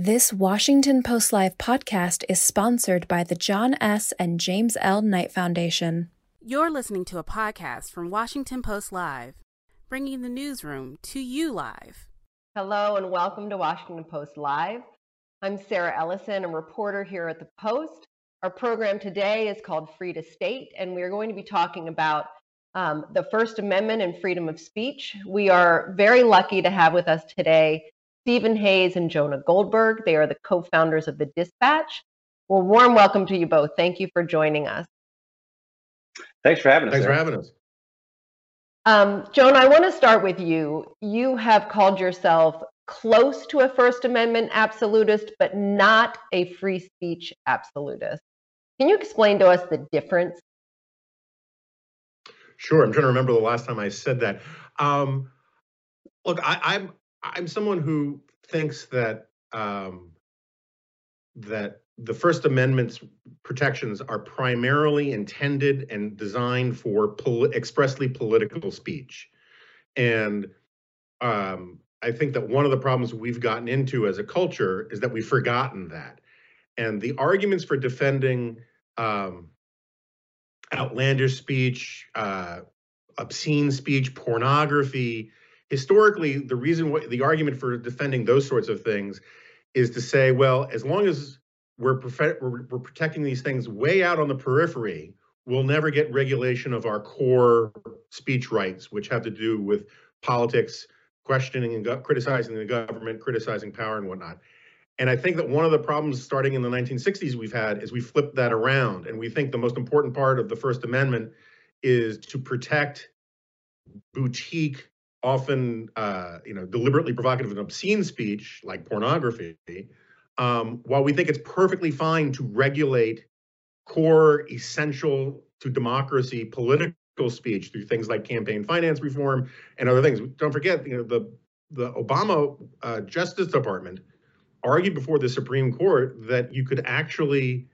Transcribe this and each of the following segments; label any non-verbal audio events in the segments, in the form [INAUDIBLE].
This Washington Post Live podcast is sponsored by the John S. and James L. Knight Foundation. You're listening to a podcast from Washington Post Live, bringing the newsroom to you live. Hello, and welcome to Washington Post Live. I'm Sarah Ellison, a reporter here at the Post. Our program today is called Free to State, and we're going to be talking about um, the First Amendment and freedom of speech. We are very lucky to have with us today Stephen Hayes and Jonah Goldberg. They are the co founders of The Dispatch. Well, warm welcome to you both. Thank you for joining us. Thanks for having us. Thanks for having us. Um, Jonah, I want to start with you. You have called yourself close to a First Amendment absolutist, but not a free speech absolutist. Can you explain to us the difference? Sure. I'm trying to remember the last time I said that. Um, look, I, am I'm someone who thinks that um, that the First Amendment's protections are primarily intended and designed for expressly political speech, and um, I think that one of the problems we've gotten into as a culture is that we've forgotten that, and the arguments for defending um, outlandish speech, uh, obscene speech, pornography historically, the reason why the argument for defending those sorts of things is to say, well, as long as we're, we're, we're protecting these things way out on the periphery, we'll never get regulation of our core speech rights, which have to do with politics, questioning and criticizing the government, criticizing power and whatnot. And I think that one of the problems starting in the 1960s we've had is we flipped that around. And we think the most important part of the First Amendment is to protect boutique often uh, you know deliberately provocative and obscene speech like pornography um, while we think it's perfectly fine to regulate core essential to democracy political speech through things like campaign finance reform and other things. Don't forget you know the the obama uh, justice department argued before the supreme court that you could actually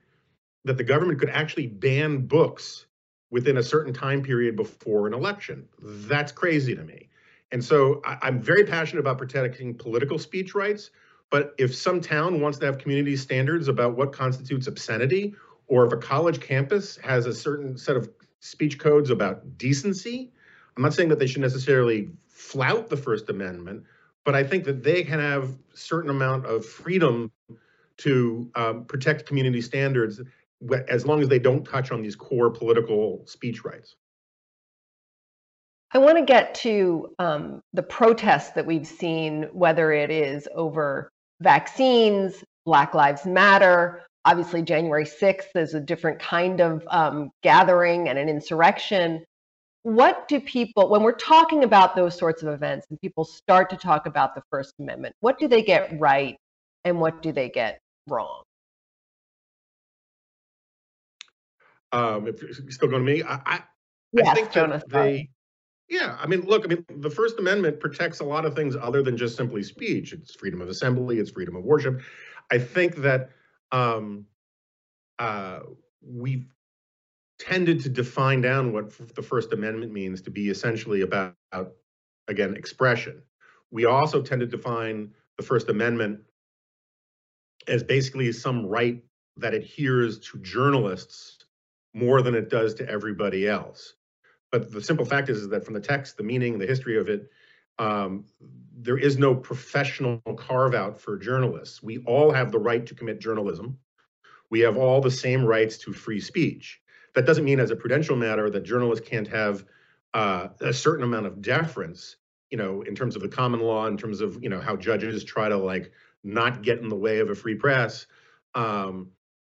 that the government could actually ban books within a certain time period before an election. That's crazy to me and so I, am very passionate about protecting political speech rights. But if some town wants to have community standards about what constitutes obscenity, or if a college campus has a certain set of speech codes about decency, I'm not saying that they should necessarily flout the First Amendment, but I think that they can have certain amount of freedom to um, protect community standards as long as they don't touch on these core political speech rights. I want to get to um, the protests that we've seen, whether it is over vaccines, Black Lives Matter. Obviously, January 6th is a different kind of um, gathering and an insurrection. What do people, when we're talking about those sorts of events and people start to talk about the First Amendment, what do they get right and what do they get wrong? Um, if you're still going to me, I, I, yes, I think Jonas, they, yeah, I mean, look, I mean, the First Amendment protects a lot of things other than just simply speech. It's freedom of assembly, it's freedom of worship. I think that um, uh, we've tended to define down what the First Amendment means to be essentially about, again, expression. We also tend to define the First Amendment as basically some right that adheres to journalists more than it does to everybody else. But the simple fact is, is that from the text, the meaning, the history of it, um, there is no professional carve out for journalists. We all have the right to commit journalism. We have all the same rights to free speech. That doesn't mean, as a prudential matter, that journalists can't have uh, a certain amount of deference, you know, in terms of the common law, in terms of you know how judges try to like not get in the way of a free press. Um,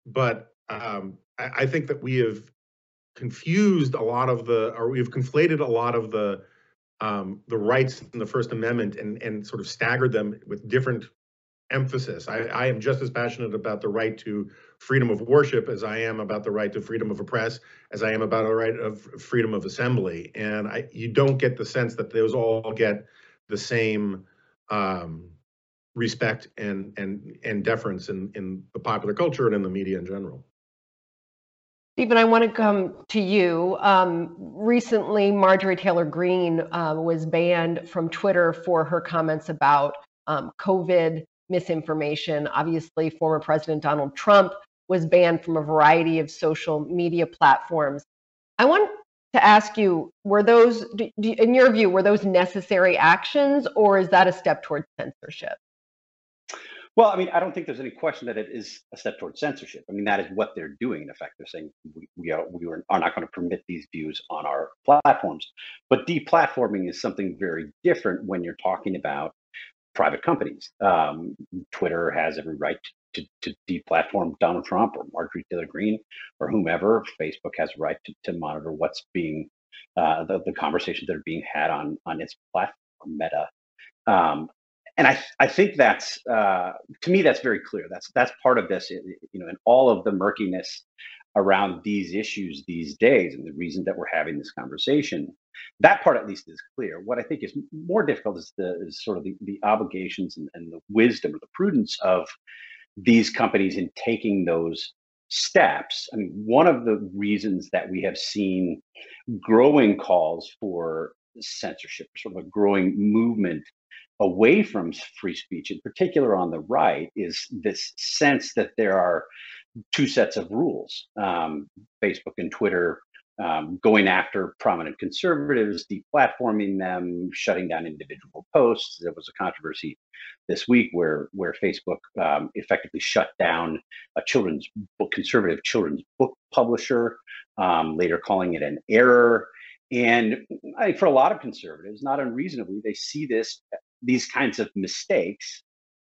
but um, I, I, think that we have confused a lot of the, or we've conflated a lot of the um, the rights in the First Amendment and and sort of staggered them with different emphasis. I, I am just as passionate about the right to freedom of worship as I am about the right to freedom of a press, as I am about the right of freedom of assembly. And I, you don't get the sense that those all get the same um, respect and and and deference in in the popular culture and in the media in general. Stephen, I want to come to you. Um, recently, Marjorie Taylor Greene uh, was banned from Twitter for her comments about um, COVID misinformation. Obviously, former President Donald Trump was banned from a variety of social media platforms. I want to ask you were those, in your view, were those necessary actions or is that a step towards censorship? Well, I mean, I don't think there's any question that it is a step towards censorship. I mean, that is what they're doing. In effect, they're saying we, we are we are, not going to permit these views on our platforms. But deplatforming is something very different when you're talking about private companies. Um, Twitter has every right to, to deplatform Donald Trump or Marjorie Taylor Greene or whomever. Facebook has a right to, to monitor what's being uh, the, the conversations that are being had on on its platform, Meta. Um, and I, I think that's uh, to me that's very clear. That's that's part of this, you know, and all of the murkiness around these issues these days, and the reason that we're having this conversation. That part, at least, is clear. What I think is more difficult is the is sort of the, the obligations and, and the wisdom or the prudence of these companies in taking those steps. I mean, one of the reasons that we have seen growing calls for censorship, sort of a growing movement away from free speech, in particular on the right, is this sense that there are two sets of rules um, Facebook and Twitter um, going after prominent conservatives, deplatforming them, shutting down individual posts. There was a controversy this week where where Facebook um, effectively shut down a children's book, conservative children's book publisher, um, later calling it an error. And I for a lot of conservatives, not unreasonably, they see this these kinds of mistakes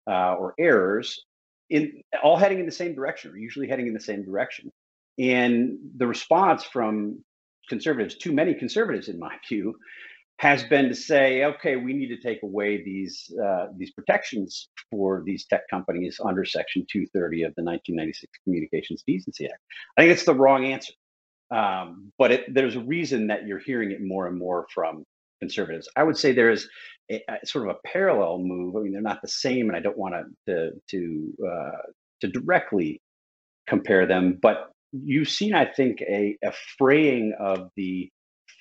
uh, or errors in all heading in the same direction or usually heading in the same direction. And the response from conservatives too many conservatives in my [LAUGHS] view has been to say okay we need to take away these uh, these protections for these tech companies under section 230 of the 1996 communications decency act. I think it's the wrong answer. Um, but it, there's a reason that you're hearing it more and more from conservatives. I would say there is a, a sort of a parallel move. I mean, they're not the same, and I don't want to to uh, to directly compare them, but you've seen, I think, a, a fraying of the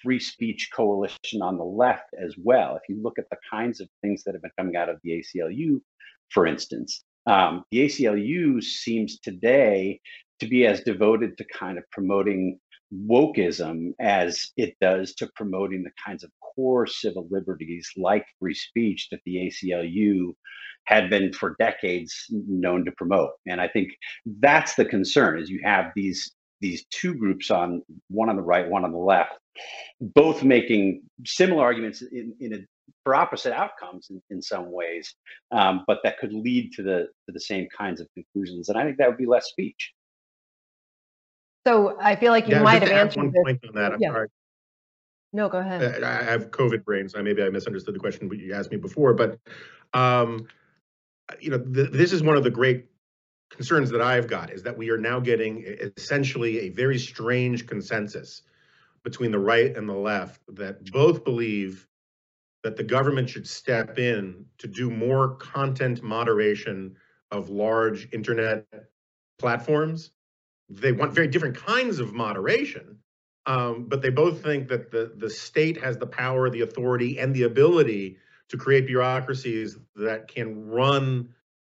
free speech coalition on the left as well. If you look at the kinds of things that have been coming out of the ACLU, for instance, um, the ACLU seems today to be as devoted to kind of promoting wokeism as it does to promoting the kinds of core civil liberties like free speech that the ACLU had been for decades known to promote. And I think that's the concern is you have these these two groups on one on the right, one on the left, both making similar arguments in, in a, for opposite outcomes in, in some ways, um, but that could lead to the to the same kinds of conclusions. And I think that would be less speech. So I feel like you Yeah, might have answered one this. point on that, I'm Yeah. sorry. No, go ahead. Uh, I have COVID brain, so maybe I misunderstood the question but you asked me before, but um, you know, th- this is one of the great concerns that I've got is that we are now getting essentially a very strange consensus between the right and the left that both believe that the government should step in to do more content moderation of large internet platforms. They want very different kinds of moderation, um, but they both think that the the state has the power, the authority, and the ability to create bureaucracies that can run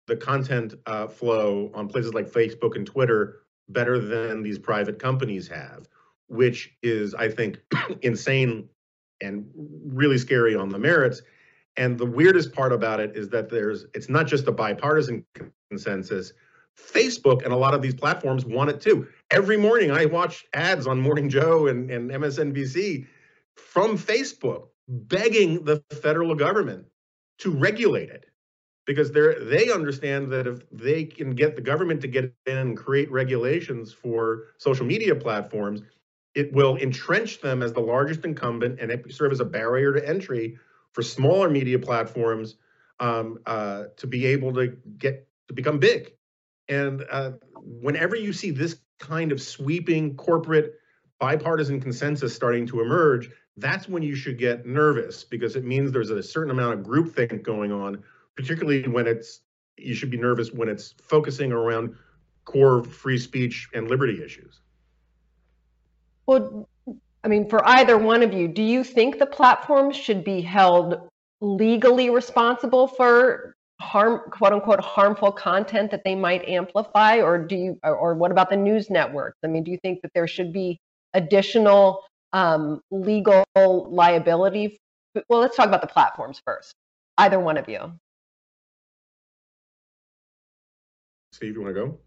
the content uh, flow on places like Facebook and Twitter better than these private companies have, which is, I think, [CLEARS THROAT] insane and really scary on the merits. And the weirdest part about it is that there's it's not just a bipartisan consensus. Facebook and a lot of these platforms want it too. Every morning I watch ads on Morning Joe and, and MSNBC from Facebook begging the federal government to regulate it because they're they understand that if they can get the government to get in and create regulations for social media platforms, it will entrench them as the largest incumbent and serve as a barrier to entry for smaller media platforms um, uh, to be able to get to become big. And uh, whenever you see this kind of sweeping corporate bipartisan consensus starting to emerge, that's when you should get nervous because it means there's a certain amount of groupthink going on, particularly when it's you should be nervous when it's focusing around core free speech and liberty issues. Well, I mean, for either one of you, do you think the platforms should be held legally responsible for harm quote unquote harmful content that they might amplify or do you or what about the news networks i mean do you think that there should be additional um, legal liability well let's talk about the platforms first either one of you steve you want to go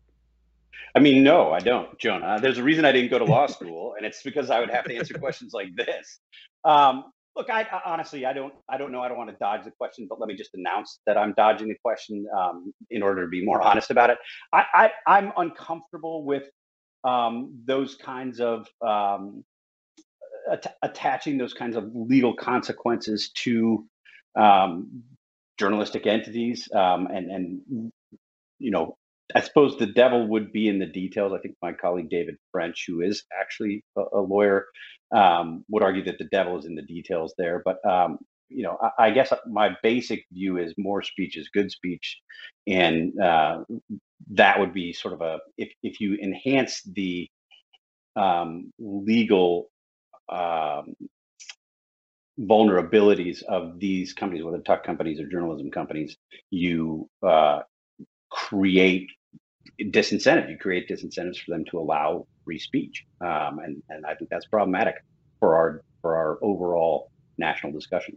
I mean, no, I don't, Jonah. There's a reason I didn't go to law school, and it's because I would have to answer questions like this. Um, look, I, I, honestly, I don't, I don't know. I don't want to dodge the question, but let me just announce that I'm dodging the question um, in order to be more [LAUGHS] honest about it. I, I am uncomfortable with um, those kinds of um, at- attaching those kinds of legal consequences to um, journalistic entities, um, and and you know I suppose the devil would be in the details. I think my colleague David French, who is actually a, a lawyer, um, would argue that the devil is in the details there. But um, you know, I, I, guess my basic view is more speech is good speech, and uh, that would be sort of a if if you enhance the um, legal um, vulnerabilities of these companies, whether tech companies or journalism companies, you uh, create disincentive. You create disincentives for them to allow free speech, um, and and I think that's problematic for our for our overall national discussion.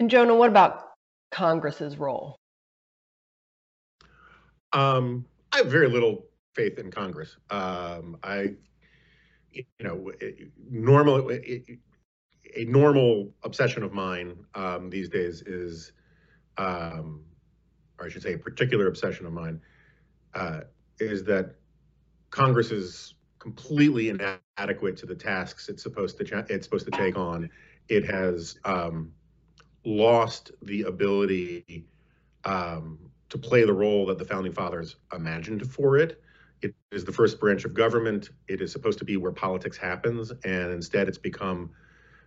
And Jonah, what about Congress's role? Um, I have very little faith in Congress. Um, I, you know, normal a normal obsession of mine um, these days is, um, or I should say, a particular obsession of mine uh, is that Congress is completely inadequate to the tasks it's supposed to it's supposed to take on. It has um, lost the ability um, to play the role that the founding fathers imagined for it. It is the first branch of government. It is supposed to be where politics happens, and instead, it's become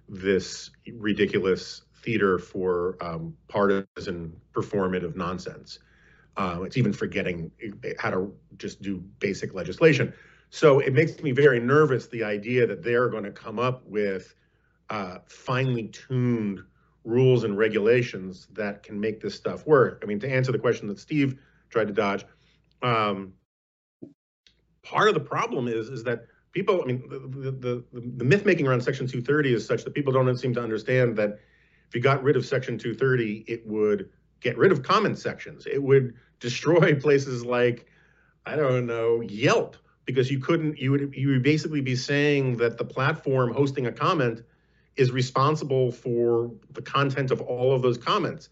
this ridiculous theater for um, partisan performative nonsense. Uh, it's even forgetting how to just do basic legislation. So it makes me very nervous the idea that they're going to come up with uh, finely tuned rules and regulations that can make this stuff work. I mean, to answer the question that Steve tried to dodge, um, part of the problem is is that people. I mean, the the, the, the myth making around Section 230 is such that people don't seem to understand that if you got rid of Section 230, it would get rid of comment sections. It would [LAUGHS] destroy places like, I don't know, Yelp, because you couldn't, you would, you would basically be saying that the platform hosting a comment is responsible for the content of all of those comments.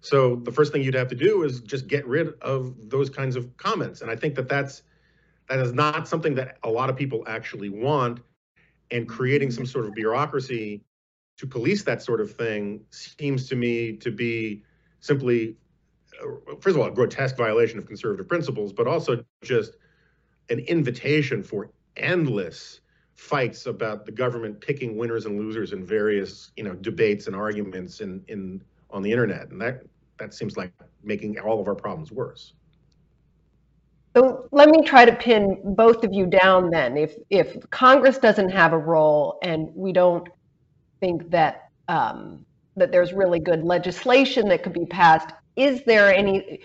So the first thing you'd have to do is just get rid of those kinds of comments. And I think that that's, that is not something that a lot of people actually want. And creating some sort of bureaucracy to police that sort of thing seems to me to be simply first of all, a grotesque violation of conservative principles, but also just an invitation for endless fights about the government picking winners and losers in various, you know, debates and arguments in in on the internet, and that that seems like making all of our problems worse. So let me try to pin both of you down then. If if Congress doesn't have a role and we don't think that um, that there's really good legislation that could be passed. Is there any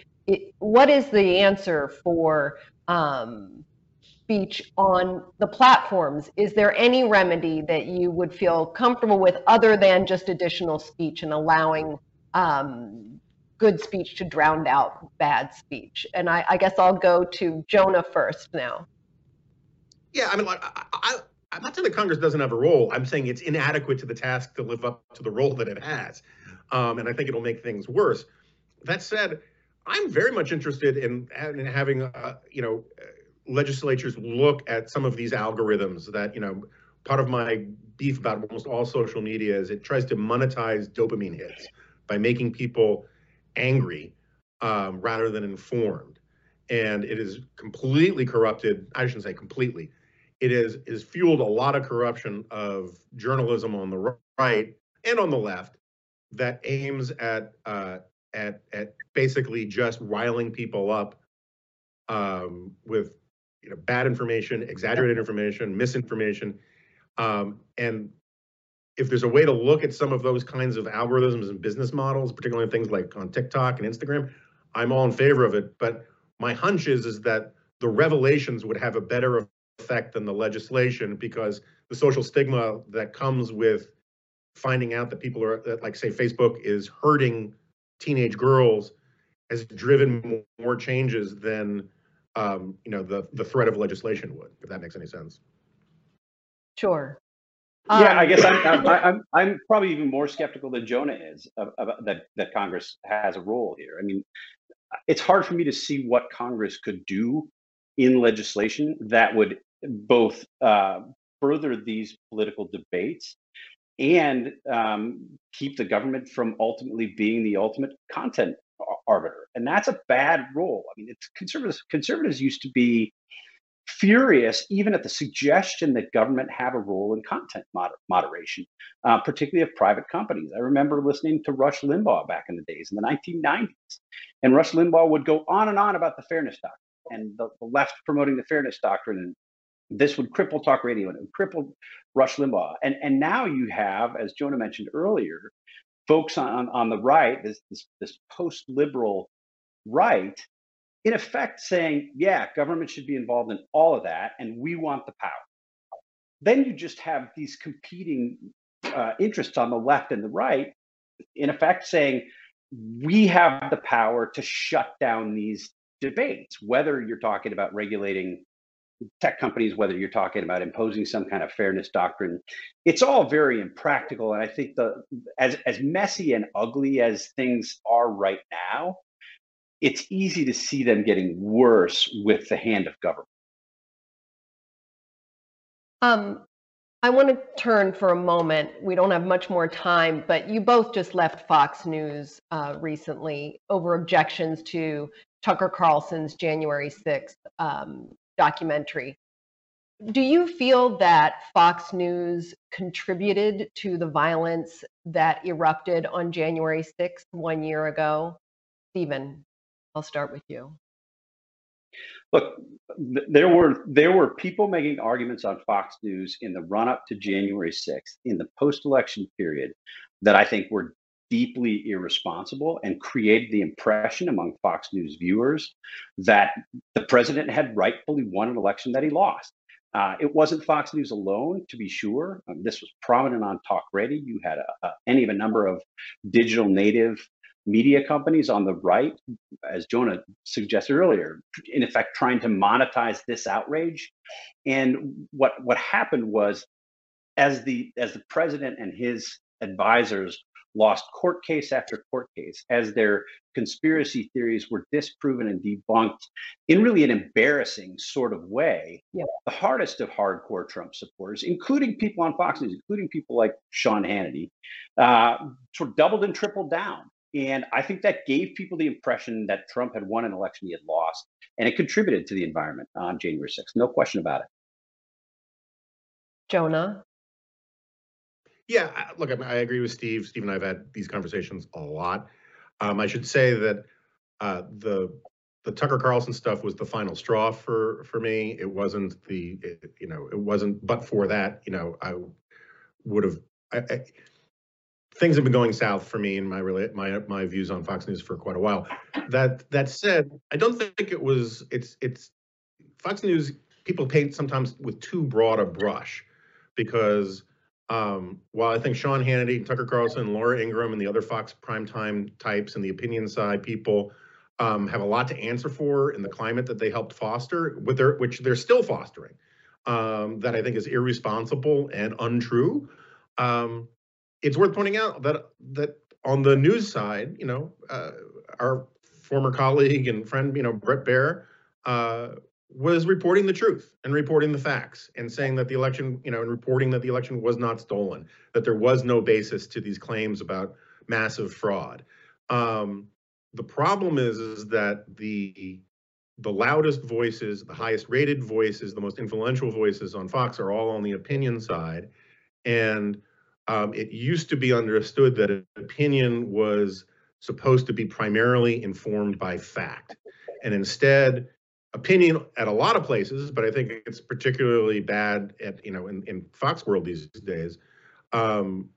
what is the answer for um, speech on the platforms? Is there any remedy that you would feel comfortable with other than just additional speech and allowing um, good speech to drown out bad speech? And I, I, guess i'll go to jonah first now. Yeah i mean like I, i'm not saying that congress doesn't have a role i'm saying it's inadequate to the task to live up to the role that it has um, and i think it'll make things worse that said, I'm very much interested in, in having, uh, you know, legislatures look at some of these algorithms that, you know, part of my beef about almost all social media is it tries to monetize dopamine hits by making people angry um, rather than informed. And it is completely corrupted. I shouldn't say completely. It is is fueled a lot of corruption of journalism on the right and on the left that aims at uh, at at basically just riling people up um, with you know bad information, exaggerated information, misinformation, um, and if there's a way to look at some of those kinds of algorithms and business models, particularly things like on TikTok and Instagram, I'm all in favor of it. But my hunch is is that the revelations would have a better effect than the legislation because the social stigma that comes with finding out that people are that like say Facebook is hurting teenage girls has driven more changes than um, you know the the threat of legislation would, if that makes any sense. Sure. Yeah, Um, I guess I'm, I'm, [LAUGHS] I'm, I'm probably even more skeptical than Jonah is of, of, that, that Congress has a role here. I mean, it's hard for me to see what Congress could do in legislation that would both uh, further these political debates and um, keep the government from ultimately being the ultimate content arbiter. And that's a bad role. I mean, conservatives. Conservatives used to be furious even at the suggestion that government have a role in content moder- moderation, uh, particularly of private companies. I remember listening to Rush Limbaugh back in the days in the 1990s, and Rush Limbaugh would go on and on about the fairness doctrine and the, the left promoting the fairness doctrine. And this would cripple talk radio and it would cripple Rush Limbaugh. And, and now you have, as Jonah mentioned earlier, folks on, on the right, this, this, this post liberal right, in effect saying, yeah, government should be involved in all of that, and we want the power. Then you just have these competing uh, interests on the left and the right, in effect saying, we have the power to shut down these debates, whether you're talking about regulating tech companies, whether you're talking about imposing some kind of fairness doctrine, it's all very impractical. And I think the as as messy and ugly as things are right now, it's easy to see them getting worse with the hand of government. Um, I want to turn for a moment. We don't have much more time, but you both just left Fox News uh, recently over objections to Tucker Carlson's January 6th um, documentary. Do you feel that Fox News contributed to the violence that erupted on January 6th one year ago? Stephen, I'll start with you. Look, there were there were people making arguments on Fox News in the run up to January 6th in the post-election period that I think were deeply irresponsible and created the impression among Fox News viewers that the president had rightfully won an election that he lost. Uh, it wasn't Fox News alone, to be sure. Um, this was prominent on talk radio. You had a, a, any of a number of digital native media companies on the right, as Jonah suggested earlier, in effect trying to monetize this outrage. And what what happened was, as the as the president and his advisors lost court case after court case, as their conspiracy theories were disproven and debunked in really an embarrassing sort of way, yeah. the hardest of hardcore Trump supporters, including people on Fox News, including people like Sean Hannity, uh, sort of doubled and tripled down and I think that gave people the impression that Trump had won an election he had lost, and it contributed to the environment on January 6th. No question about it. Jonah? Yeah, look, I, mean, I agree with Steve. Steve and I have had these conversations a lot. Um, I should say that uh, the the Tucker Carlson stuff was the final straw for for me. It wasn't the it, you know it wasn't but for that you know I would have I, I, things have been going south for me and my my my views on Fox News for quite a while. That that said, I don't think it was it's it's Fox News people paint sometimes with too broad a brush because um, while I think Sean Hannity, Tucker Carlson, Laura Ingraham, and the other Fox primetime types and the opinion side people um, have a lot to answer for in the climate that they helped foster, with their, which they're still fostering, um, that I think is irresponsible and untrue. Um, it's worth pointing out that that on the news side, you know, uh, our former colleague and friend, you know, Bret Baier, uh, was reporting the truth and reporting the facts and saying that the election, you know, and reporting that the election was not stolen, that there was no basis to these claims about massive fraud. Um, the problem is, is that the the loudest voices, the highest rated voices, the most influential voices on Fox are all on the opinion side, and um, it used to be understood that opinion was supposed to be primarily informed by fact. And instead, opinion at a lot of places, but I think it's particularly bad at, you know, in, in Fox world these days, um,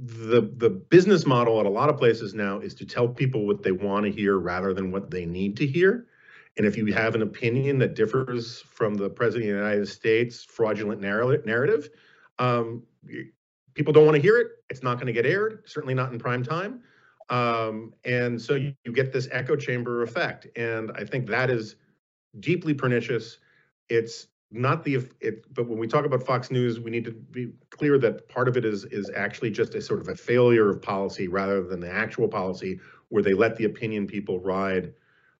the the business model at a lot of places now is to tell people what they want to hear rather than what they need to hear. And if you have an opinion that differs from the president of the United States fraudulent narrative, um, people don't want to hear it. It's not going to get aired, certainly not in prime time. Um, and so you, you, get this echo chamber effect. And I think that is deeply pernicious. It's not the it, but when we talk about Fox News, we need to be clear that part of it is is actually just a sort of a failure of policy rather than the actual policy where they let the opinion people ride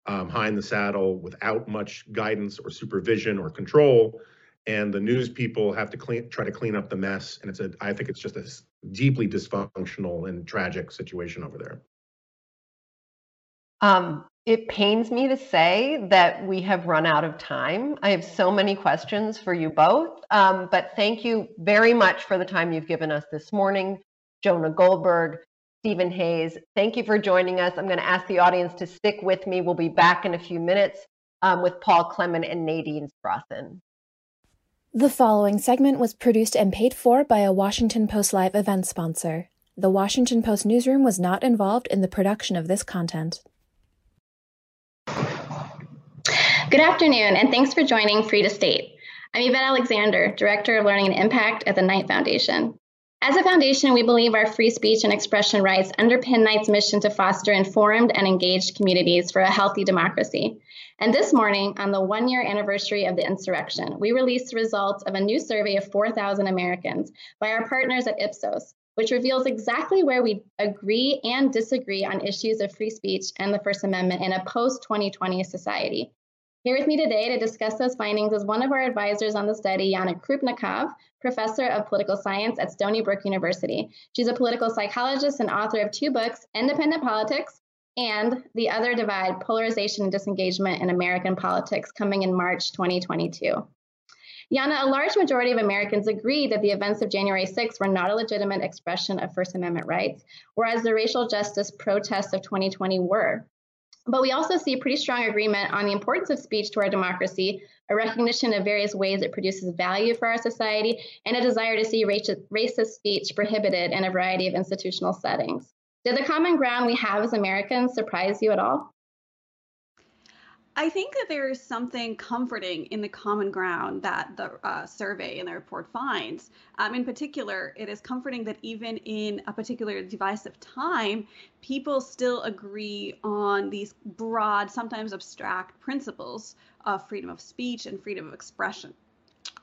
um, high in the saddle without much guidance or supervision or control, and the news people have to clean try to clean up the mess. And it's a I think it's just a deeply dysfunctional and tragic situation over there. Um, it pains me to say that we have run out of time. I have so many questions for you both, um, but thank you very much for the time you've given us this morning. Jonah Goldberg, Stephen Hayes, thank you for joining us. I'm going to ask the audience to stick with me. We'll be back in a few minutes um, with Paul Clement and Nadine Strossen. The following segment was produced and paid for by a Washington Post Live event sponsor. The Washington Post newsroom was not involved in the production of this content. Good afternoon, and thanks for joining Free to State. I'm Yvette Alexander, Director of Learning and Impact at the Knight Foundation. As a foundation, we believe our free speech and expression rights underpin Knight's mission to foster informed and engaged communities for a healthy democracy. And this morning, on the one year anniversary of the insurrection, we released the results of a new survey of 4,000 Americans by our partners at Ipsos, which reveals exactly where we agree and disagree on issues of free speech and the First Amendment in a post 2020 society. Here with me today to discuss those findings is one of our advisors on the study, Yana Krupnikov, professor of political science at Stony Brook University. She's a political psychologist and author of two books, Independent Politics and The Other Divide Polarization and Disengagement in American Politics, coming in March 2022. Yana, a large majority of Americans agree that the events of January 6 were not a legitimate expression of First Amendment rights, whereas the racial justice protests of 2020 were. But we also see pretty strong agreement on the importance of speech to our democracy, a recognition of various ways it produces value for our society, and a desire to see racist speech prohibited in a variety of institutional settings. Did the common ground we have as Americans surprise you at all? I think that there is something comforting in the common ground that the uh, survey and the report finds. Um, in particular, it is comforting that even in a particular divisive time, people still agree on these broad, sometimes abstract principles of freedom of speech and freedom of expression.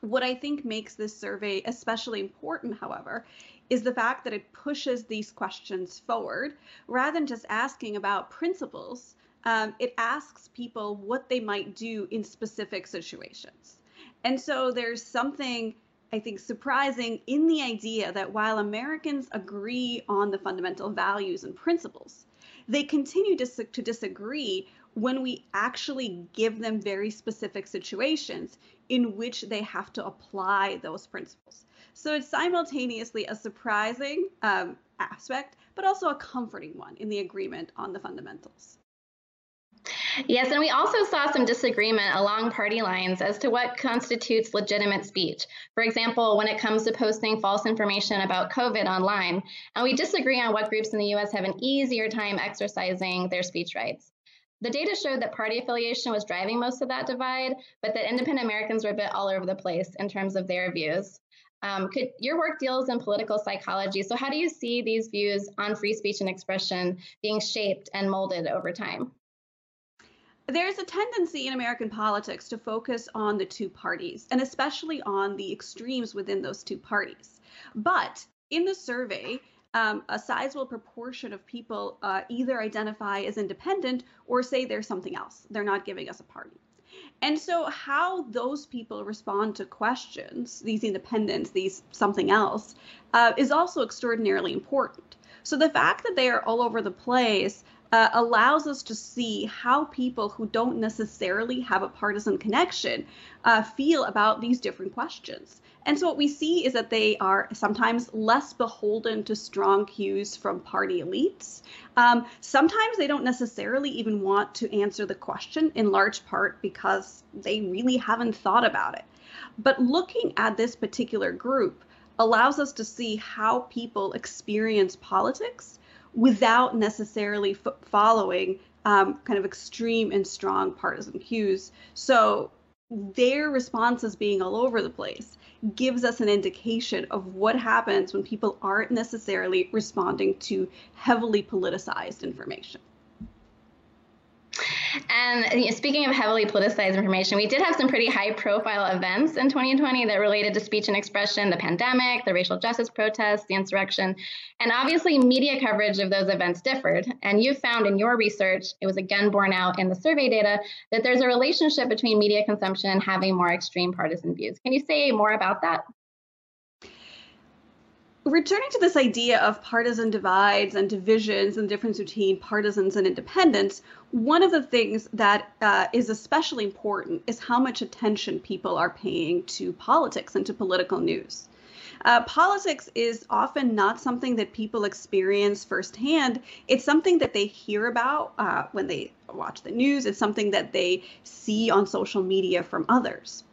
What I think makes this survey especially important, however, is the fact that it pushes these questions forward rather than just asking about principles um, it asks people what they might do in specific situations. And so there's something, I think, surprising in the idea that while Americans agree on the fundamental values and principles, they continue to, to disagree when we actually give them very specific situations in which they have to apply those principles. So it's simultaneously a surprising um, aspect, but also a comforting one in the agreement on the fundamentals. Yes, and we also saw some disagreement along party lines as to what constitutes legitimate speech. For example, when it comes to posting false information about COVID online, and we disagree on what groups in the US have an easier time exercising their speech rights. The data showed that party affiliation was driving most of that divide, but that independent Americans were a bit all over the place in terms of their views. Um, could, your work deals in political psychology, so how do you see these views on free speech and expression being shaped and molded over time? There's a tendency in American politics to focus on the two parties and especially on the extremes within those two parties. But in the survey, um, a sizable proportion of people uh, either identify as independent or say they're something else. They're not giving us a party. And so, how those people respond to questions, these independents, these something else, uh, is also extraordinarily important. So, the fact that they are all over the place uh, allows us to see how people who don't necessarily have a partisan connection uh, feel about these different questions. And so what we see is that they are sometimes less beholden to strong cues from party elites. Um, sometimes they don't necessarily even want to answer the question, in large part because they really haven't thought about it. But looking at this particular group, allows us to see how people experience politics without necessarily f- following um, kind of extreme and strong partisan cues. So their responses being all over the place gives us an indication of what happens when people aren't necessarily responding to heavily politicized information. And you know, speaking of heavily politicized information, we did have some pretty high profile events in 2020 that related to speech and expression, the pandemic, the racial justice protests, the insurrection. And obviously, media coverage of those events differed. And you found in your research, it was again borne out in the survey data, that there's a relationship between media consumption and having more extreme partisan views. Can you say more about that? returning to this idea of partisan divides and divisions and the difference between partisans and independents, one of the things that uh, is especially important is how much attention people are paying to politics and to political news. Uh, politics is often not something that people experience firsthand. It's something that they hear about uh, when they watch the news. It's something that they see on social media from others.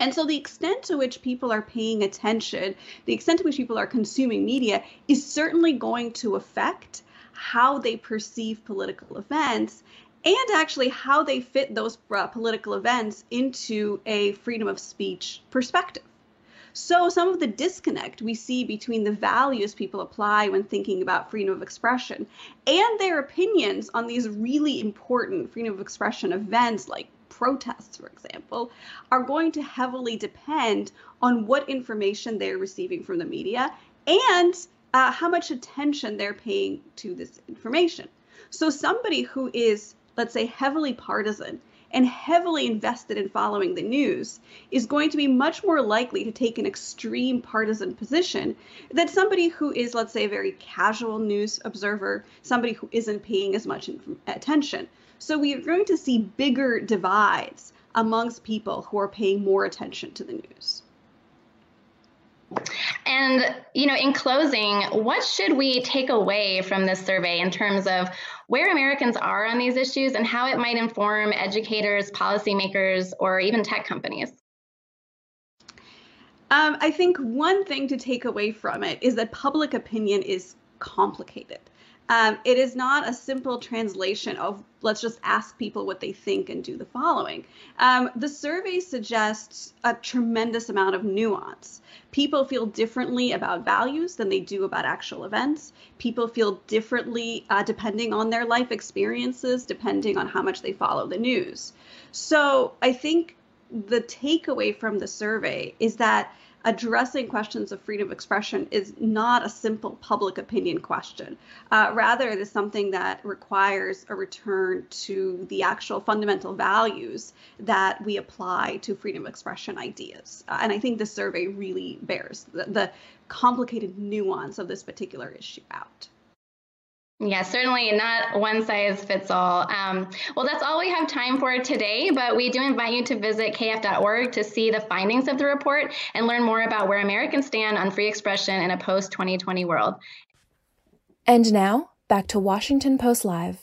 And so the extent to which people are paying attention, the extent to which people are consuming media is certainly going to affect how they perceive political events and actually how they fit those uh, political events into a freedom of speech perspective. So, some of the disconnect we see between the values people apply when thinking about freedom of expression and their opinions on these really important freedom of expression events like protests, for example, are going to heavily depend on what information they're receiving from the media and uh, how much attention they're paying to this information. So, somebody who is, let's say, heavily partisan and heavily invested in following the news is going to be much more likely to take an extreme partisan position than somebody who is, let's say, a very casual news observer, somebody who isn't paying as much attention. So we are going to see bigger divides amongst people who are paying more attention to the news. And, you know, in closing, what should we take away from this survey in terms of where Americans are on these issues and how it might inform educators, policymakers, or even tech companies? Um, I think one thing to take away from it is that public opinion is complicated. Um, it is not a simple translation of let's just ask people what they think and do the following. Um, the survey suggests a tremendous amount of nuance. People feel differently about values than they do about actual events. People feel differently uh, depending on their life experiences, depending on how much they follow the news. So I think the takeaway from the survey is that addressing questions of freedom of expression is not a simple public opinion question. Uh, rather, it is something that requires a return to the actual fundamental values that we apply to freedom of expression ideas. Uh, and I think the survey really bears the, the complicated nuance of this particular issue out. Yeah, certainly not one size fits all. Um, well, that's all we have time for today, but we do invite you to visit kf.org to see the findings of the report and learn more about where Americans stand on free expression in a post 2020 world. And now, back to Washington Post Live.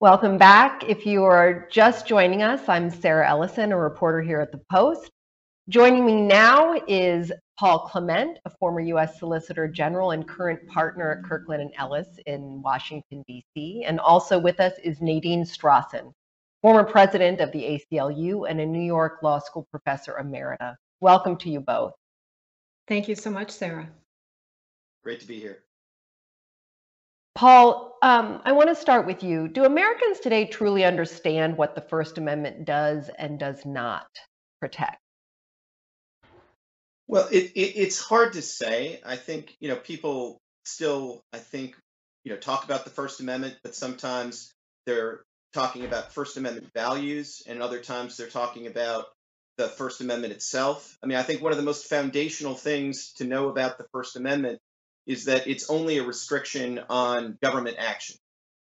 Welcome back. If you are just joining us, I'm Sarah Ellison, a reporter here at the Post. Joining me now is Paul Clement, a former U.S. Solicitor General and current partner at Kirkland and Ellis in Washington, D.C. And also with us is Nadine Strossen, former president of the ACLU and a New York Law School professor emerita. Welcome to you both. Thank you so much, Sarah. Great to be here. Paul, um, I want to start with you. Do Americans today truly understand what the First Amendment does and does not protect? Well, it, it, it's hard to say. I think you know people still, I think, you know, talk about the First Amendment, but sometimes they're talking about First Amendment values, and other times they're talking about the First Amendment itself. I mean, I think one of the most foundational things to know about the First Amendment is that it's only a restriction on government action.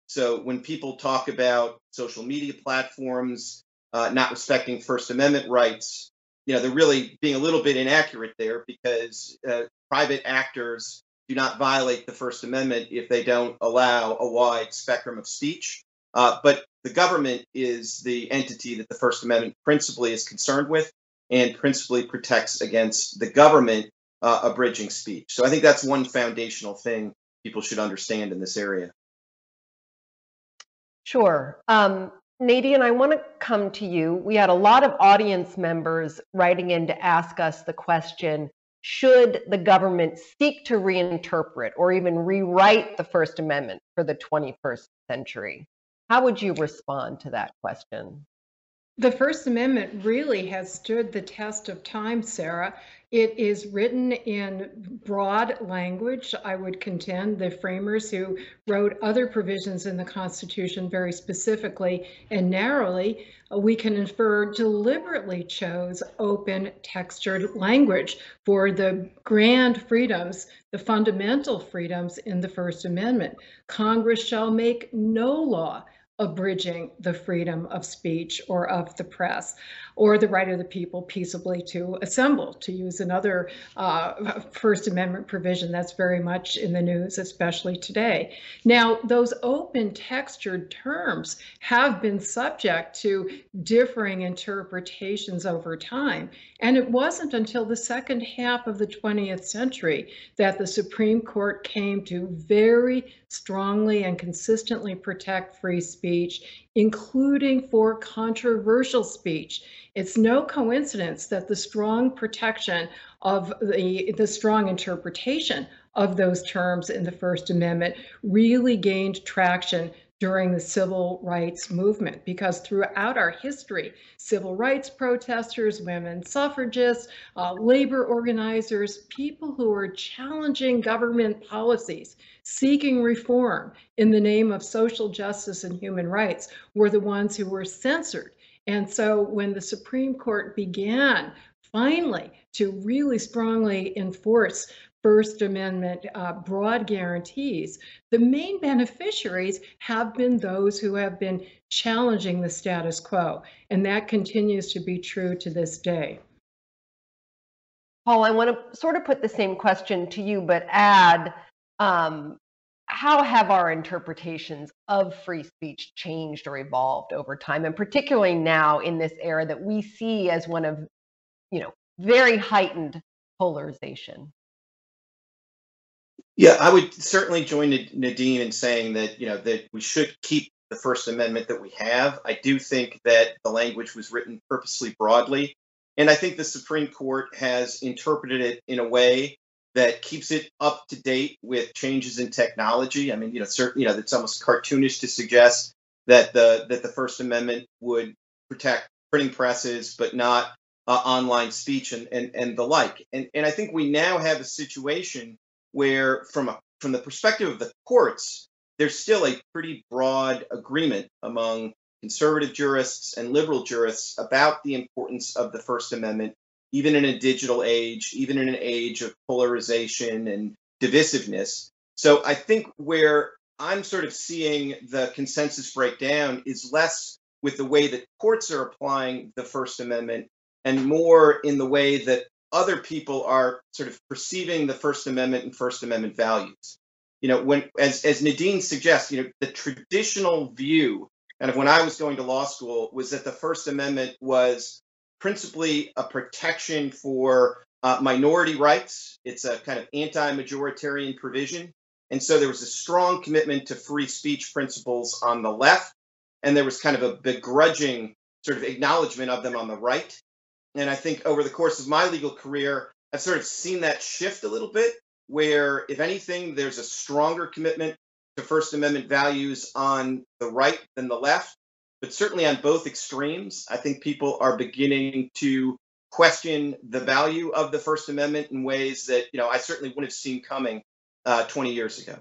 So when people talk about social media platforms uh, not respecting First Amendment rights, you know, they're really being a little bit inaccurate there because uh, private actors do not violate the First Amendment if they don't allow a wide spectrum of speech. Uh, but the government is the entity that the First Amendment principally is concerned with. and principally protects against the government uh, abridging speech. So I think that's one foundational thing people should understand in this area. Sure. Um, Nadine, I want to come to you. We had a lot of audience members writing in to ask us the question should the government seek to reinterpret or even rewrite the First Amendment for the 21st century? How would you respond to that question? The First Amendment really has stood the test of time, Sarah. It is written in broad language. I would contend the framers who wrote other provisions in the Constitution very specifically and narrowly, we can infer deliberately chose open textured language for the grand freedoms, the fundamental freedoms in the First Amendment. Congress shall make no law abridging the freedom of speech or of the press or the right of the people peaceably to assemble, to use another uh, First Amendment provision that's very much in the news, especially today. Now, those open textured terms have been subject to differing interpretations over time. And it wasn't until the second half of the 20th century that the Supreme Court came to very strongly and consistently protect free speech, including for controversial speech. It's no coincidence that the strong protection of the, the strong interpretation of those terms in the First Amendment really gained traction during the civil rights movement because throughout our history, civil rights protesters, women suffragists, uh, labor organizers, people who were challenging government policies, seeking reform in the name of social justice and human rights were the ones who were censored. And so when the Supreme Court began finally to really strongly enforce First Amendment uh, broad guarantees, the main beneficiaries have been those who have been challenging the status quo. And that continues to be true to this day. Paul, I want to sort of put the same question to you, but add um, how have our interpretations of free speech changed or evolved over time and particularly now in this era that we see as one of you know very heightened polarization yeah i would certainly join nadine in saying that you know that we should keep the first amendment that we have i do think that the language was written purposely broadly and i think the supreme court has interpreted it in a way that keeps it up to date with changes in technology. I mean, you know, certain, you know, it's almost cartoonish to suggest that the that the First Amendment would protect printing presses, but not uh, online speech and, and and the like. And and I think we now have a situation where, from a from the perspective of the courts, there's still a pretty broad agreement among conservative jurists and liberal jurists about the importance of the First Amendment even in a digital age, even in an age of polarization and divisiveness. So I think where I'm sort of seeing the consensus breakdown is less with the way that courts are applying the First Amendment and more in the way that other people are sort of perceiving the First Amendment and First Amendment values. You know, when as as Nadine suggests, you know, the traditional view, kind of when I was going to law school, was that the First Amendment was principally a protection for uh, minority rights. It's a kind of anti majoritarian provision. And so there was a strong commitment to free speech principles on the left, and there was kind of a begrudging sort of acknowledgement of them on the right. And I think over the course of my legal career, I've sort of seen that shift a little bit, where if anything, there's a stronger commitment to First Amendment values on the right than the left but certainly on both extremes, I think people are beginning to question the value of the First Amendment in ways that you know I certainly wouldn't have seen coming uh, 20 years ago.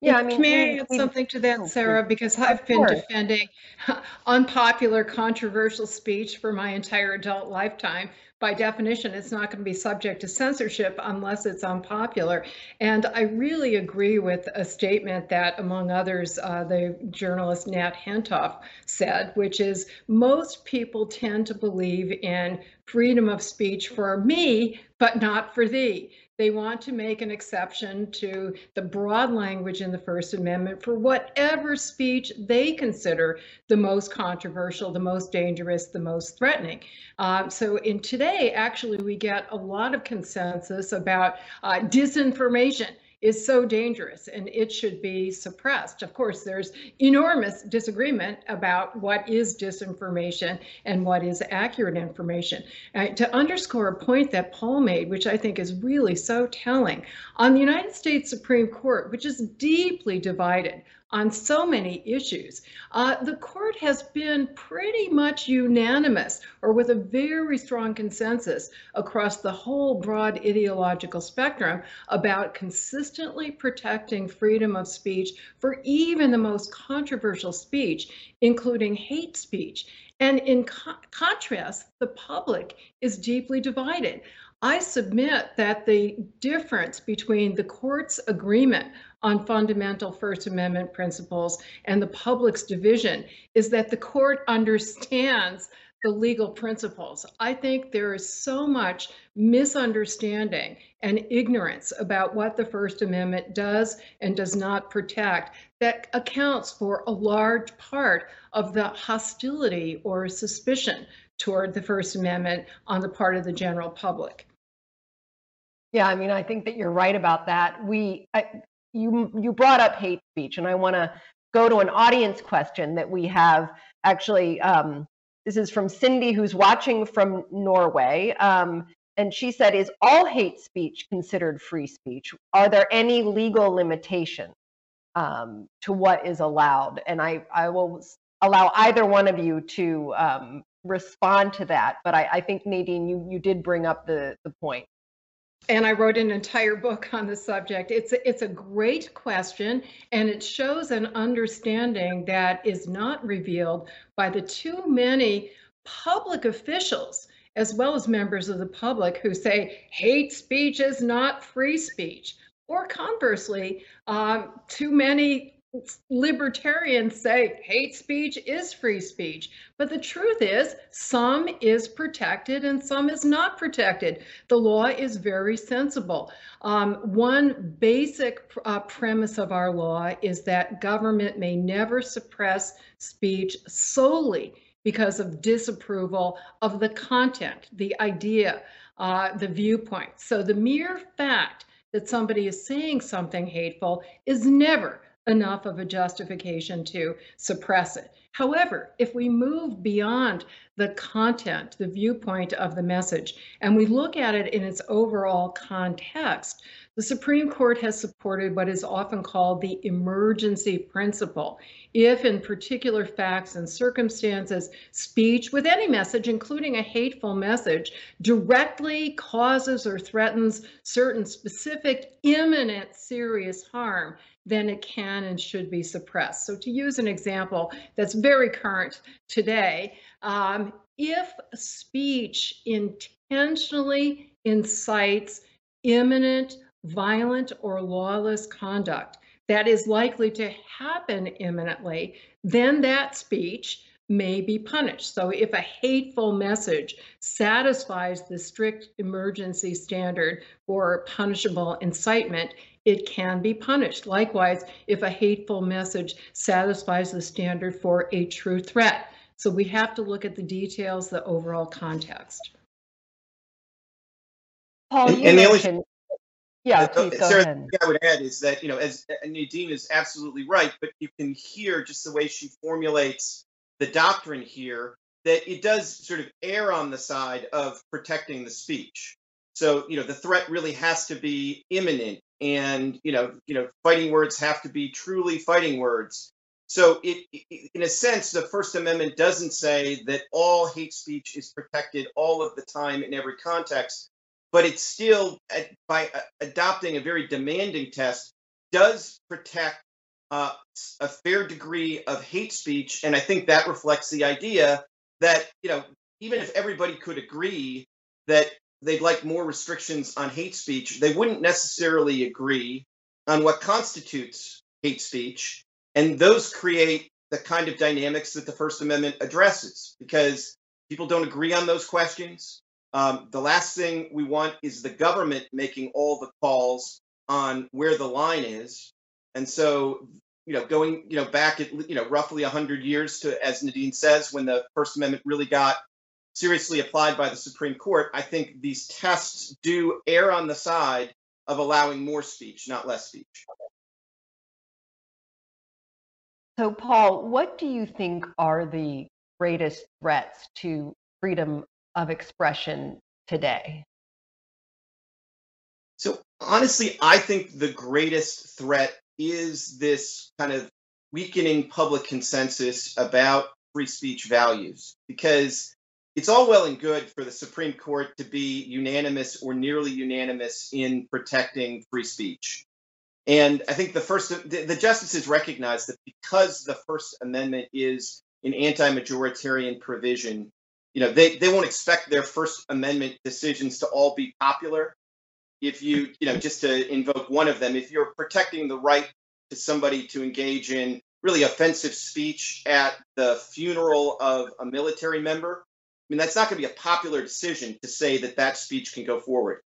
Yeah, I mean, may I add something to that, oh, Sarah? Because I've been defending [LAUGHS] unpopular, controversial speech for my entire adult lifetime by definition, it's not going to be subject to censorship unless it's unpopular. And I really agree with a statement that, among others, uh, the journalist Nat Hentoff said, which is most people tend to believe in freedom of speech for me, but not for thee. They want to make an exception to the broad language in the First Amendment for whatever speech they consider the most controversial, the most dangerous, the most threatening. Uh, so in today, actually, we get a lot of consensus about uh, disinformation is so dangerous and it should be suppressed. Of course, there's enormous disagreement about what is disinformation and what is accurate information. Uh, to underscore a point that Paul made, which I think is really so telling, on the United States Supreme Court, which is deeply divided on so many issues. Uh, the court has been pretty much unanimous or with a very strong consensus across the whole broad ideological spectrum about consistently protecting freedom of speech for even the most controversial speech, including hate speech. And in co contrast, the public is deeply divided. I submit that the difference between the court's agreement on fundamental First Amendment principles and the public's division is that the court understands the legal principles. I think there is so much misunderstanding and ignorance about what the First Amendment does and does not protect that accounts for a large part of the hostility or suspicion toward the First Amendment on the part of the general public. Yeah, I mean, I think that you're right about that. We, I, you you brought up hate speech, and I want to go to an audience question that we have. Actually, um, this is from Cindy, who's watching from Norway, um, and she said, "Is all hate speech considered free speech? Are there any legal limitations um, to what is allowed?" And I I will allow either one of you to um, respond to that. But I, I think Nadine, you you did bring up the the point and I wrote an entire book on the subject. It's a, it's a great question, and it shows an understanding that is not revealed by the too many public officials as well as members of the public who say hate speech is not free speech. Or conversely, um, too many libertarians say hate speech is free speech. But the truth is, some is protected and some is not protected. The law is very sensible. Um, one basic uh, premise of our law is that government may never suppress speech solely because of disapproval of the content, the idea, uh, the viewpoint. So the mere fact that somebody is saying something hateful is never enough of a justification to suppress it. However, if we move beyond the content, the viewpoint of the message, and we look at it in its overall context, the Supreme Court has supported what is often called the emergency principle. If, in particular facts and circumstances, speech with any message, including a hateful message, directly causes or threatens certain specific, imminent, serious harm, then it can and should be suppressed. So, to use an example that's very current today, um, if speech intentionally incites imminent, violent, or lawless conduct that is likely to happen imminently, then that speech may be punished. So if a hateful message satisfies the strict emergency standard for punishable incitement, it can be punished. Likewise, if a hateful message satisfies the standard for a true threat. So we have to look at the details, the overall context. Paul, you and mentioned, yeah, uh, please go Sarah, ahead. I would add is that, you know, as Nadine is absolutely right, but you can hear just the way she formulates the doctrine here that it does sort of err on the side of protecting the speech. So, you know, the threat really has to be imminent and, you know, you know, fighting words have to be truly fighting words. So it, it, in a sense, the First Amendment doesn't say that all hate speech is protected all of the time in every context, but it still, by adopting a very demanding test, does protect uh, a fair degree of hate speech. And I think that reflects the idea that, you know, even if everybody could agree that they'd like more restrictions on hate speech, they wouldn't necessarily agree on what constitutes hate speech. And those create the kind of dynamics that the First Amendment addresses because people don't agree on those questions. Um, the last thing we want is the government making all the calls on where the line is. And so, you know, going, you know, back at, you know, roughly 100 years to, as Nadine says, when the First Amendment really got seriously applied by the Supreme Court, I think these tests do err on the side of allowing more speech, not less speech. So, Paul, what do you think are the greatest threats to freedom of expression today? So, honestly, I think the greatest threat is this kind of weakening public consensus about free speech values because it's all well and good for the Supreme Court to be unanimous or nearly unanimous in protecting free speech. And I think the first, the, the justices recognize that because the First Amendment is an anti-majoritarian provision, you know, they, they won't expect their First Amendment decisions to all be popular. If you, you know, just to invoke one of them, if you're protecting the right to somebody to engage in really offensive speech at the funeral of a military member, I mean, that's not going to be a popular decision to say that that speech can go forward.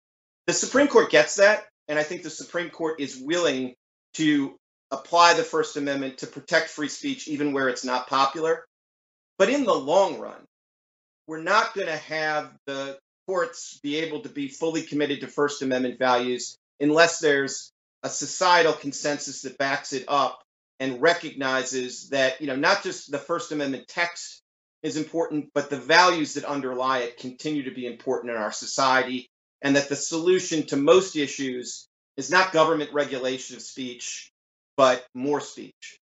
The Supreme Court gets that, and I think the Supreme Court is willing to apply the First Amendment to protect free speech, even where it's not popular. But in the long run, we're not going to have the courts be able to be fully committed to First Amendment values unless there's a societal consensus that backs it up and recognizes that, you know, not just the First Amendment text is important, but the values that underlie it continue to be important in our society and that the solution to most issues is not government regulation of speech, but more speech.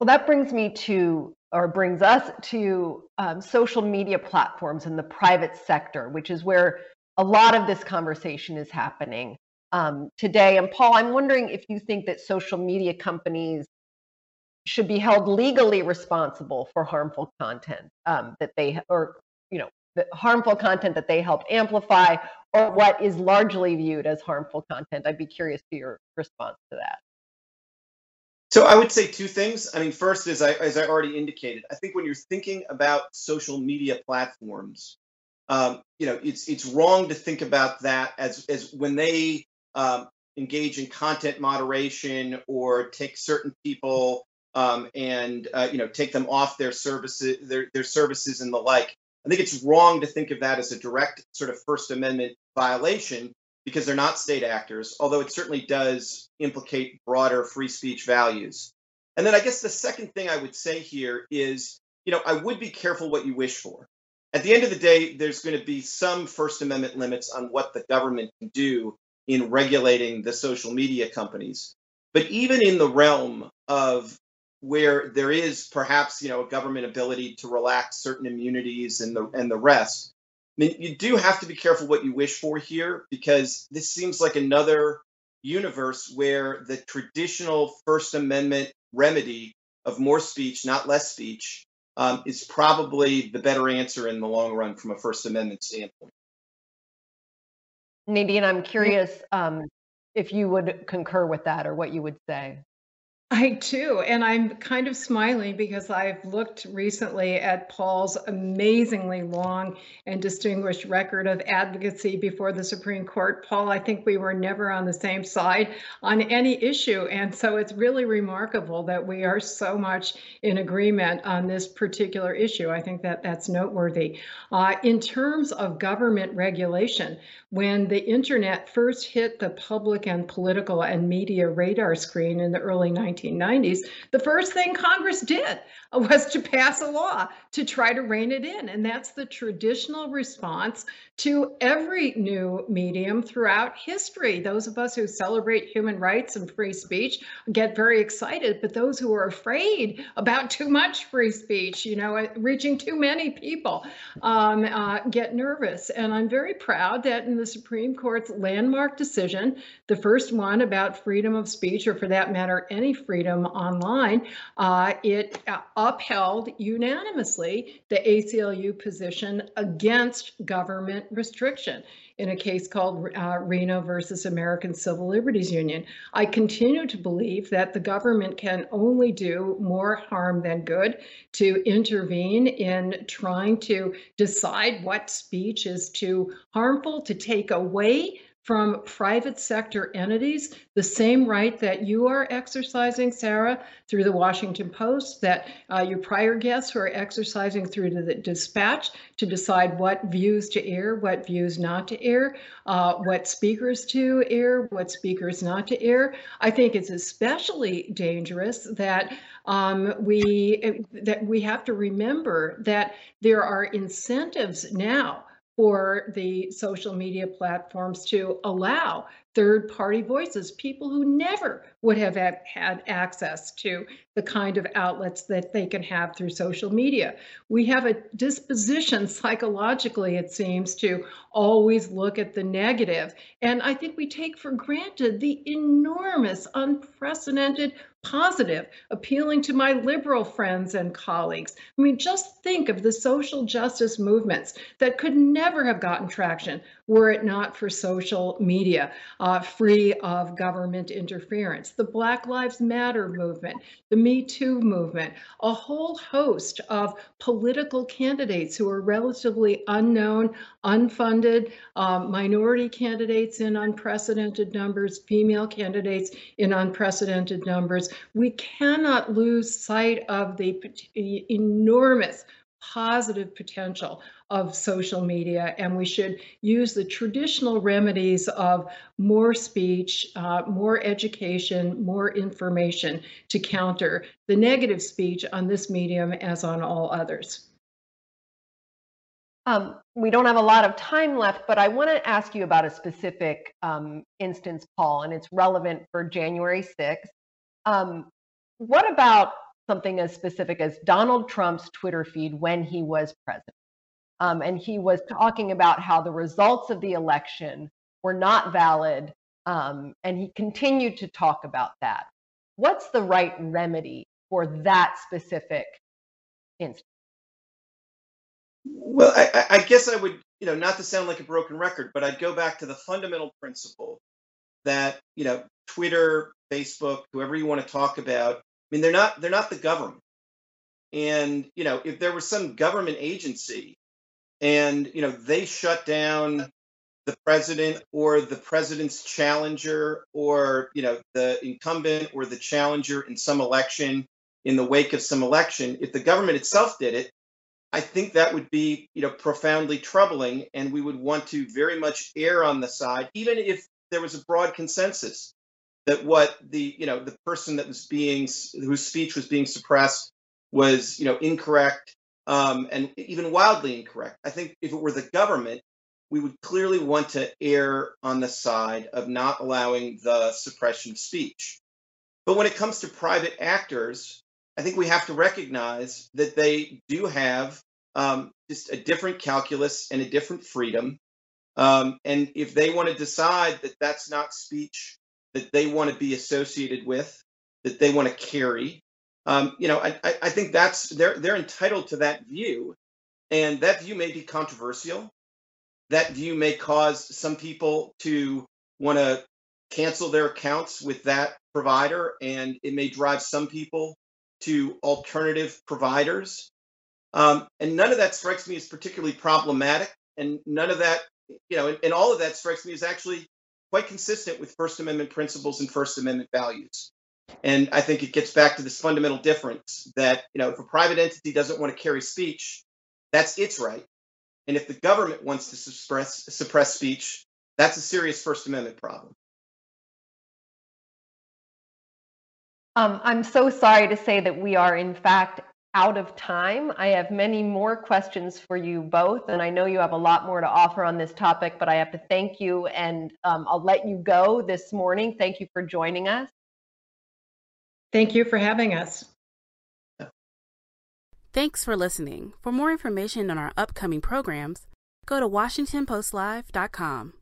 Well, that brings me to, or brings us to um, social media platforms in the private sector, which is where a lot of this conversation is happening um, today. And Paul, I'm wondering if you think that social media companies should be held legally responsible for harmful content um, that they, or you know, the harmful content that they help amplify or what is largely viewed as harmful content. I'd be curious to your response to that. So I would say two things. I mean, first, as I as I already indicated, I think when you're thinking about social media platforms, um, you know, it's it's wrong to think about that as as when they um, engage in content moderation or take certain people um, and uh, you know take them off their services their their services and the like. I think it's wrong to think of that as a direct sort of First Amendment violation because they're not state actors, although it certainly does implicate broader free speech values. And then I guess the second thing I would say here is, you know, I would be careful what you wish for. At the end of the day, there's going to be some First Amendment limits on what the government can do in regulating the social media companies. But even in the realm of where there is perhaps you know a government ability to relax certain immunities and the and the rest. I mean, you do have to be careful what you wish for here because this seems like another universe where the traditional First Amendment remedy of more speech, not less speech, um, is probably the better answer in the long run from a First Amendment standpoint. Nadine, I'm curious um, if you would concur with that or what you would say. I do. And I'm kind of smiling because I've looked recently at Paul's amazingly long and distinguished record of advocacy before the Supreme Court. Paul, I think we were never on the same side on any issue. And so it's really remarkable that we are so much in agreement on this particular issue. I think that that's noteworthy. Uh, in terms of government regulation, when the internet first hit the public and political and media radar screen in the early 1990s, the first thing Congress did [LAUGHS] was to pass a law to try to rein it in. And that's the traditional response to every new medium throughout history. Those of us who celebrate human rights and free speech get very excited, but those who are afraid about too much free speech, you know, reaching too many people, um, uh, get nervous. And I'm very proud that in the Supreme Court's landmark decision, the first one about freedom of speech, or for that matter, any freedom online, uh, it uh, upheld unanimously the ACLU position against government restriction in a case called uh, Reno versus American Civil Liberties Union. I continue to believe that the government can only do more harm than good to intervene in trying to decide what speech is too harmful, to take away from private sector entities the same right that you are exercising, Sarah, through the Washington Post, that uh, your prior guests who are exercising through the dispatch to decide what views to air, what views not to air, uh, what speakers to air, what speakers not to air. I think it's especially dangerous that um, we that we have to remember that there are incentives now for the social media platforms to allow third party voices, people who never would have had access to the kind of outlets that they can have through social media. We have a disposition [LAUGHS] psychologically, it seems, to always look at the negative. And I think we take for granted the enormous, unprecedented positive, appealing to my liberal friends and colleagues. I mean, just think of the social justice movements that could never have gotten traction were it not for social media, uh, free of government interference. The Black Lives Matter movement, the Me Too movement, a whole host of political candidates who are relatively unknown, unfunded, um, minority candidates in unprecedented numbers, female candidates in unprecedented numbers. We cannot lose sight of the enormous positive potential of social media, and we should use the traditional remedies of more speech, uh, more education, more information to counter the negative speech on this medium as on all others. Um, we don't have a lot of time left, but I want to ask you about a specific um, instance, Paul, and it's relevant for January 6th. Um, what about something as specific as Donald Trump's Twitter feed when he was president? Um, and he was talking about how the results of the election were not valid. Um, and he continued to talk about that. What's the right remedy for that specific instance? Well, I, I guess I would, you know, not to sound like a broken record, but I'd go back to the fundamental principle that, you know, Twitter, Facebook, whoever you want to talk about, mean, they're not they're not the government. And, you know, if there was some government agency and you know they shut down the president or the president's challenger or you know the incumbent or the challenger in some election in the wake of some election if the government itself did it i think that would be you know profoundly troubling and we would want to very much err on the side even if there was a broad consensus that what the you know the person that was being whose speech was being suppressed was you know incorrect um, and even wildly incorrect. I think if it were the government, we would clearly want to err on the side of not allowing the suppression of speech. But when it comes to private actors, I think we have to recognize that they do have um, just a different calculus and a different freedom. Um, and if they want to decide that that's not speech that they want to be associated with, that they want to carry, um, you know, I, I think that's they're they're entitled to that view, and that view may be controversial. That view may cause some people to want to cancel their accounts with that provider, and it may drive some people to alternative providers. Um, and none of that strikes me as particularly problematic, and none of that, you know, and, and all of that strikes me as actually quite consistent with First Amendment principles and First Amendment values. And I think it gets back to this fundamental difference that, you know, if a private entity doesn't want to carry speech, that's its right. And if the government wants to suppress, suppress speech, that's a serious First Amendment problem. Um, I'm so sorry to say that we are, in fact, out of time. I have many more questions for you both, and I know you have a lot more to offer on this topic, but I have to thank you, and um, I'll let you go this morning. Thank you for joining us. Thank you for having us. Thanks for listening. For more information on our upcoming programs, go to WashingtonPostLive.com.